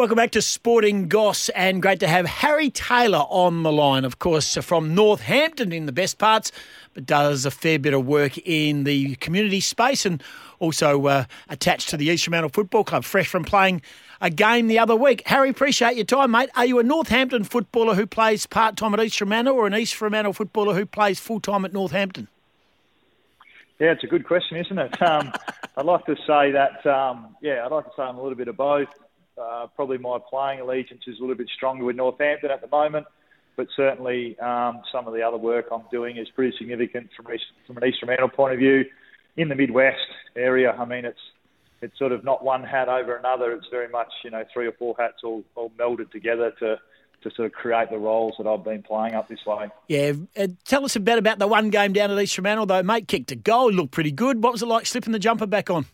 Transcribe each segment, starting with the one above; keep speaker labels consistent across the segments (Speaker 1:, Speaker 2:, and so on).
Speaker 1: Welcome back to Sporting Goss, and great to have Harry Taylor on the line, of course, from Northampton in the best parts, but does a fair bit of work in the community space and also uh, attached to the East Fremantle Football Club, fresh from playing a game the other week. Harry, appreciate your time, mate. Are you a Northampton footballer who plays part time at East Fremantle or an East Fremantle footballer who plays full time at Northampton?
Speaker 2: Yeah, it's a good question, isn't it? Um, I'd like to say that, um, yeah, I'd like to say I'm a little bit of both. Uh, probably my playing allegiance is a little bit stronger with Northampton at the moment, but certainly um, some of the other work I'm doing is pretty significant from, from an East Fremantle point of view in the Midwest area. I mean, it's it's sort of not one hat over another. It's very much you know three or four hats all, all melded together to to sort of create the roles that I've been playing up this way.
Speaker 1: Yeah, uh, tell us a bit about the one game down at East Fremantle though. Mate kicked a goal, looked pretty good. What was it like slipping the jumper back on?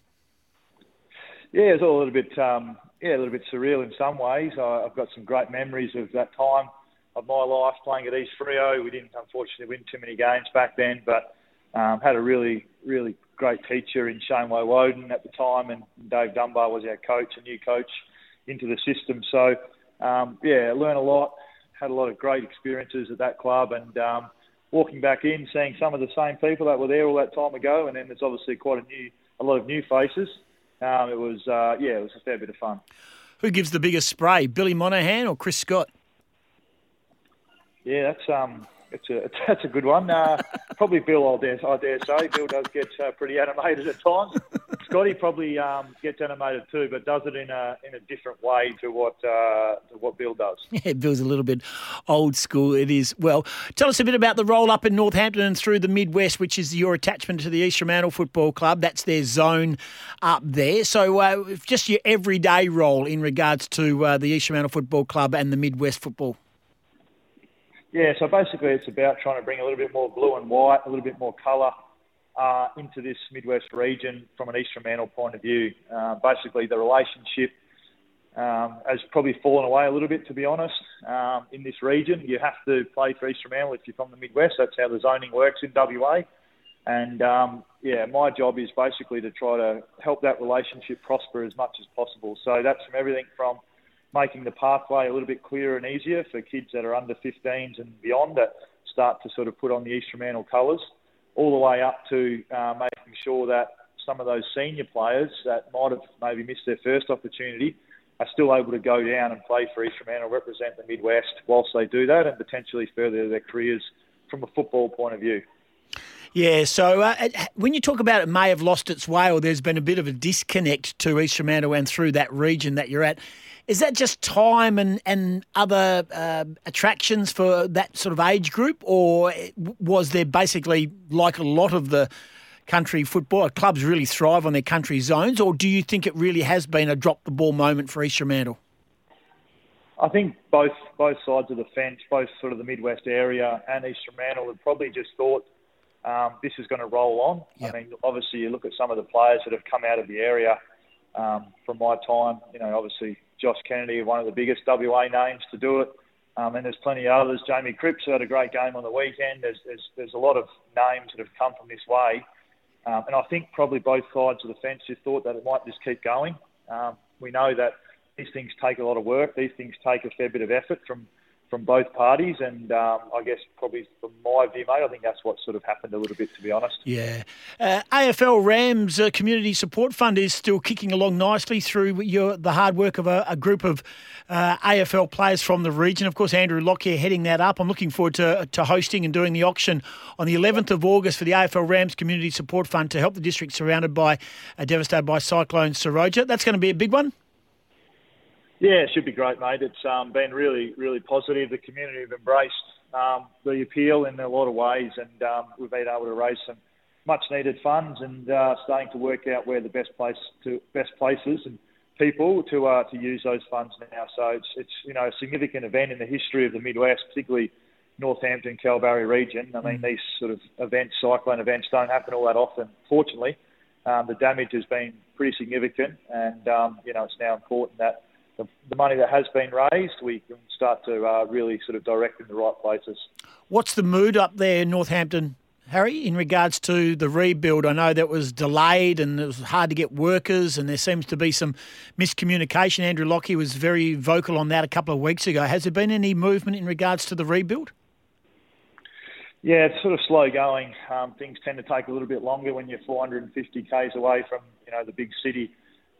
Speaker 2: Yeah, it was all a little bit um, yeah a little bit surreal in some ways. I've got some great memories of that time of my life playing at East Freo. We didn't unfortunately win too many games back then, but um, had a really really great teacher in Shane Woewodin at the time, and Dave Dunbar was our coach, a new coach into the system. So, um, yeah, learned a lot, had a lot of great experiences at that club, and um, walking back in, seeing some of the same people that were there all that time ago, and then there's obviously quite a new, a lot of new faces. Um, it was, uh, yeah, it was a fair bit of fun.
Speaker 1: Who gives the biggest spray, Billy Monahan or Chris Scott?
Speaker 2: Yeah, that's um, it's a that's a good one. Uh, probably Bill, I dare, I dare say. Bill does get uh, pretty animated at times. Scotty probably um, gets animated too, but does it in a in a different way to what uh, to what Bill does.
Speaker 1: Yeah, Bill's a little bit old school. It is. Well, tell us a bit about the roll up in Northampton and through the Midwest, which is your attachment to the East Fremantle Football Club. That's their zone up there. So, uh, just your everyday role in regards to uh, the East Fremantle Football Club and the Midwest football.
Speaker 2: Yeah, so basically it's about trying to bring a little bit more blue and white, a little bit more colour uh, into this Midwest region from an East Fremantle point of view. Uh, basically, the relationship um, has probably fallen away a little bit, to be honest, um, in this region. You have to play for East Fremantle if you're from the Midwest. That's how the zoning works in WA. And um, yeah, my job is basically to try to help that relationship prosper as much as possible. So that's from everything from making the pathway a little bit clearer and easier for kids that are under 15s and beyond that start to sort of put on the East Fremantle colours, all the way up to uh, making sure that some of those senior players that might have maybe missed their first opportunity are still able to go down and play for East Fremantle, represent the Midwest whilst they do that, and potentially further their careers from a football point of view.
Speaker 1: Yeah, so uh, when you talk about it may have lost its way or there's been a bit of a disconnect to East Fremantle and through that region that you're at, is that just time and, and other uh, attractions for that sort of age group, or was there basically, like a lot of the country football clubs really thrive on their country zones, or do you think it really has been a drop the ball moment for East Fremantle?
Speaker 2: I think both both sides of the fence, both sort of the Midwest area and East Fremantle, have probably just thought um, this is going to roll on. Yep. I mean, obviously, you look at some of the players that have come out of the area um, from my time. You know, obviously Josh Kennedy, one of the biggest WA names to do it. Um, and there's plenty of others. Jamie Cripps had a great game on the weekend. There's, there's, there's a lot of names that have come from this way. Um, and I think probably both sides of the fence just thought that it might just keep going. Um, we know that these things take a lot of work. These things take a fair bit of effort from from both parties. And um, I guess probably from my view, mate, I think that's what sort of happened a little bit, to be honest.
Speaker 1: Yeah. Uh, AFL Rams uh, Community Support Fund is still kicking along nicely through your, the hard work of a, a group of uh, AFL players from the region. Of course, Andrew Lockyer heading that up. I'm looking forward to, to hosting and doing the auction on the 11th of August for the AFL Rams Community Support Fund to help the district surrounded by, uh, devastated by Cyclone Seroja. That's going to be a big one.
Speaker 2: Yeah, it should be great, mate. It's um, been really, really positive. The community have embraced um, the appeal in a lot of ways, and um, we've been able to raise some much-needed funds and uh, starting to work out where the best place to best places and people to uh, to use those funds now. So it's it's you know a significant event in the history of the Midwest, particularly Northampton, Kalbarri region. I mean, mm. these sort of events, cyclone events, don't happen all that often. Fortunately, um, the damage has been pretty significant, and um, you know it's now important that the, the money that has been raised, we can start to uh, really sort of direct in the right places.
Speaker 1: What's the mood up there in Northampton, Harry, in regards to the rebuild? I know that was delayed and it was hard to get workers, and there seems to be some miscommunication. Andrew Lockie was very vocal on that a couple of weeks ago. Has there been any movement in regards to the rebuild?
Speaker 2: Yeah, it's sort of slow going. Um, things tend to take a little bit longer when you're 450 k's away from you know the big city.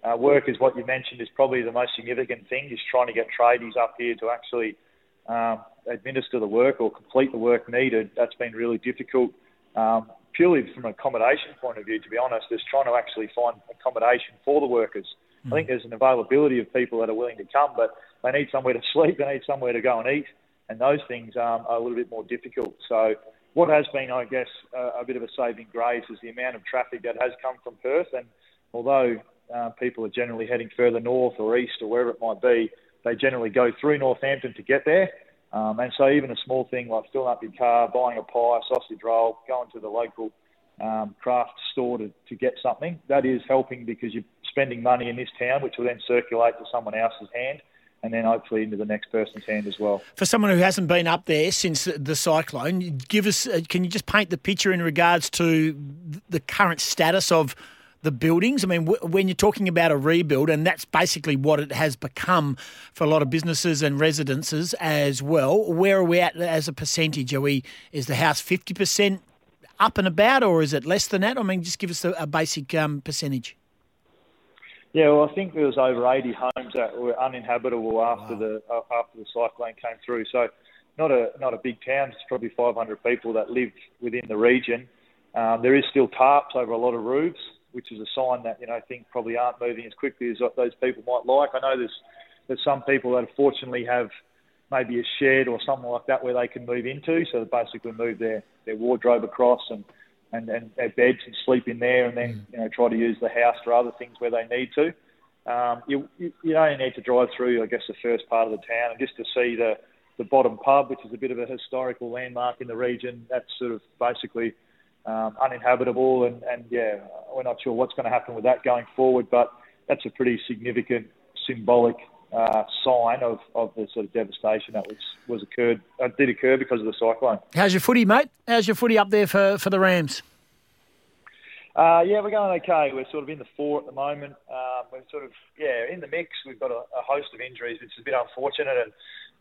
Speaker 2: Uh, work is what you mentioned is probably the most significant thing. Is trying to get tradies up here to actually um, administer the work or complete the work needed. That's been really difficult. Um, purely from an accommodation point of view, to be honest, is trying to actually find accommodation for the workers. Mm. I think there's an availability of people that are willing to come, but they need somewhere to sleep, they need somewhere to go and eat, and those things um, are a little bit more difficult. So what has been, I guess, a bit of a saving grace is the amount of traffic that has come from Perth. And although uh, people are generally heading further north or east or wherever it might be, they generally go through Northampton to get there. Um, and so even a small thing like filling up your car, buying a pie, sausage roll, going to the local um, craft store to, to get something, that is helping because you're spending money in this town, which will then circulate to someone else's hand and then hopefully into the next person's hand as well.
Speaker 1: For someone who hasn't been up there since the cyclone, give us uh, can you just paint the picture in regards to the current status of the buildings? I mean, when you're talking about a rebuild, and that's basically what it has become for a lot of businesses and residences as well. Where are we at as a percentage? Are we is the house fifty percent up and about, or is it less than that? I mean, just give us a, a basic um, percentage.
Speaker 2: Yeah, well, I think there was over 80 homes that were uninhabitable after wow. the after the cyclone came through. So, not a not a big town. It's probably 500 people that live within the region. Um, there is still tarps over a lot of roofs, which is a sign that you know things probably aren't moving as quickly as those people might like. I know there's there's some people that fortunately have maybe a shed or something like that where they can move into, so they basically move their their wardrobe across and and, and their beds and sleep in there, and then mm. you know try to use the house for other things where they need to. Um, you, you, you only need to drive through, I guess, the first part of the town, and just to see the the bottom pub, which is a bit of a historical landmark in the region. That's sort of basically um, uninhabitable, and, and yeah, we're not sure what's going to happen with that going forward, but that's a pretty significant symbolic uh, sign of, of the sort of devastation that was, was occurred uh, did occur because of the cyclone.
Speaker 1: How's your footy, mate? How's your footy up there for, for the Rams?
Speaker 2: Uh, yeah, we're going okay. We're sort of in the four at the moment. Um, we're sort of yeah in the mix. We've got a, a host of injuries, which is a bit unfortunate, and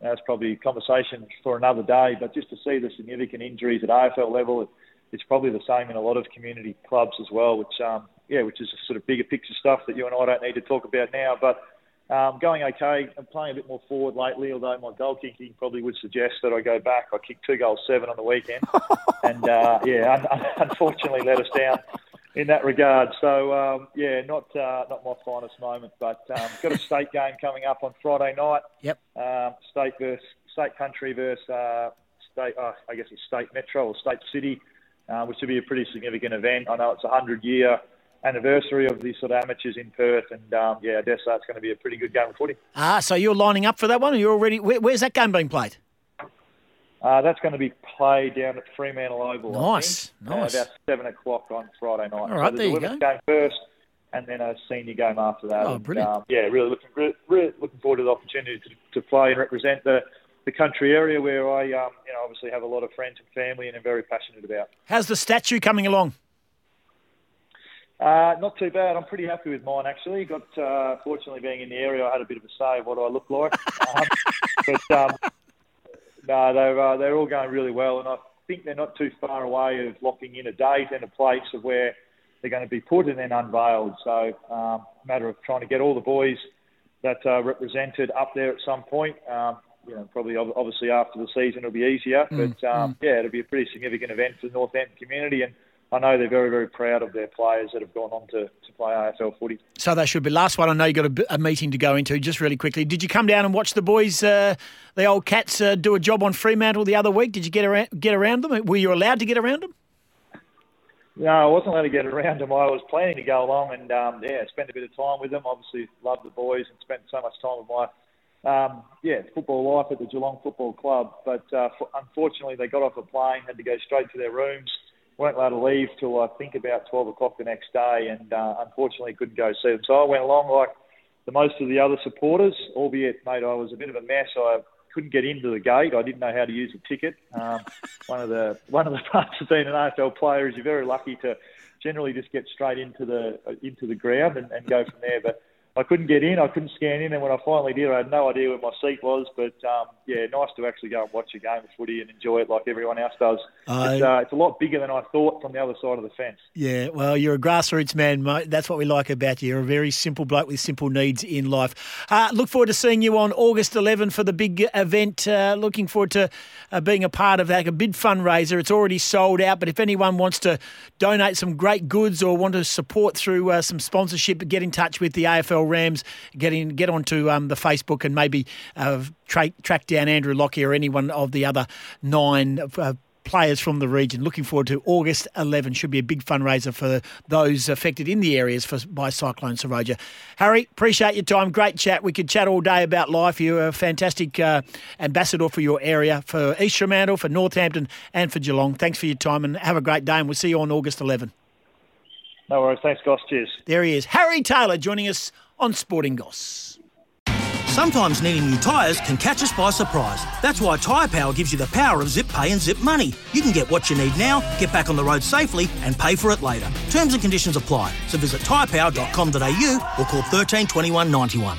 Speaker 2: that's probably a conversation for another day. But just to see the significant injuries at AFL level, it, it's probably the same in a lot of community clubs as well. Which um, yeah, which is sort of bigger picture stuff that you and I don't need to talk about now. But um, going okay. I'm playing a bit more forward lately, although my goal kicking probably would suggest that I go back. I kicked two goals seven on the weekend, and uh, yeah, un- unfortunately let us down in that regard. So um, yeah, not uh, not my finest moment, but um, got a state game coming up on Friday night.
Speaker 1: Yep.
Speaker 2: Um, state versus state country versus uh, state. Uh, I guess it's state metro or state city, uh, which would be a pretty significant event. I know it's a hundred year anniversary of the sort of amateurs in Perth, and um, yeah, I guess that's going to be a pretty good game of footy.
Speaker 1: Ah, so you're lining up for that one? Are you're already? Where, where's that game being played?
Speaker 2: Uh, that's going to be played down at Fremantle Oval.
Speaker 1: Nice, nice.
Speaker 2: Uh, about seven o'clock on Friday night.
Speaker 1: All right,
Speaker 2: so
Speaker 1: there you
Speaker 2: go. Game first, and then a senior game after that.
Speaker 1: Oh, brilliant!
Speaker 2: Um, yeah, really looking really, really, looking forward to the opportunity to, to play and represent the the country area where I, um, you know, obviously have a lot of friends and family and am very passionate about.
Speaker 1: How's the statue coming along?
Speaker 2: Uh, not too bad. I'm pretty happy with mine actually. Got uh, fortunately being in the area, I had a bit of a say of what I look like. um, but um, no, they're uh, they're all going really well, and I think they're not too far away of locking in a date and a place of where they're going to be put and then unveiled. So, um, matter of trying to get all the boys that are represented up there at some point. Um, you know, probably obviously after the season it'll be easier, mm, but um, mm. yeah, it'll be a pretty significant event for the Northampton community and I know they're very, very proud of their players that have gone on to, to play AFL footy.
Speaker 1: So they should be. Last one, I know you got a, a meeting to go into just really quickly. Did you come down and watch the boys, uh, the old cats, uh, do a job on Fremantle the other week? Did you get around, get around them? Were you allowed to get around them?
Speaker 2: No, I wasn't allowed to get around them. I was planning to go along and um, yeah, spend a bit of time with them. Obviously, love the boys and spent so much time with my um, yeah football life at the Geelong Football Club. But uh, unfortunately, they got off a plane, had to go straight to their rooms weren't allowed to leave till I think about 12 o'clock the next day, and uh, unfortunately couldn't go see them. So I went along like the most of the other supporters, albeit, mate, I was a bit of a mess. I couldn't get into the gate. I didn't know how to use a ticket. Um, one of the one of the parts of being an AFL player is you're very lucky to generally just get straight into the into the ground and, and go from there. But I couldn't get in, I couldn't scan in, and when I finally did, I had no idea where my seat was. But um, yeah, nice to actually go and watch a game of footy and enjoy it like everyone else does. Uh, it's, uh, it's, a lot bigger than I thought from the other side of the fence.
Speaker 1: Yeah, well, you're a grassroots man, mate. That's what we like about you. You're a very simple bloke with simple needs in life. Uh, look forward to seeing you on August 11 for the big event. Uh, looking forward to uh, being a part of that. A big fundraiser. It's already sold out, but if anyone wants to donate some great goods or want to support through uh, some sponsorship, get in touch with the AFL Rams, get in, get onto um, the Facebook and maybe uh, tra- track down Andrew Lockie or anyone of the other nine uh, players from the region. Looking forward to August 11. Should be a big fundraiser for those affected in the areas for, by Cyclone Seroja. Harry, appreciate your time. Great chat. We could chat all day about life. You're a fantastic uh, ambassador for your area, for East Fremantle, for Northampton, and for Geelong. Thanks for your time and have a great day. And we'll see you on August 11.
Speaker 2: No worries. Thanks, Goss. Cheers.
Speaker 1: There he is. Harry Taylor joining us on Sporting Goss.
Speaker 3: Sometimes needing new tyres can catch us by surprise. That's why Tyre Power gives you the power of zip pay and zip money. You can get what you need now, get back on the road safely, and pay for it later. Terms and conditions apply. So visit tyrepower.com.au or call 13 21 91.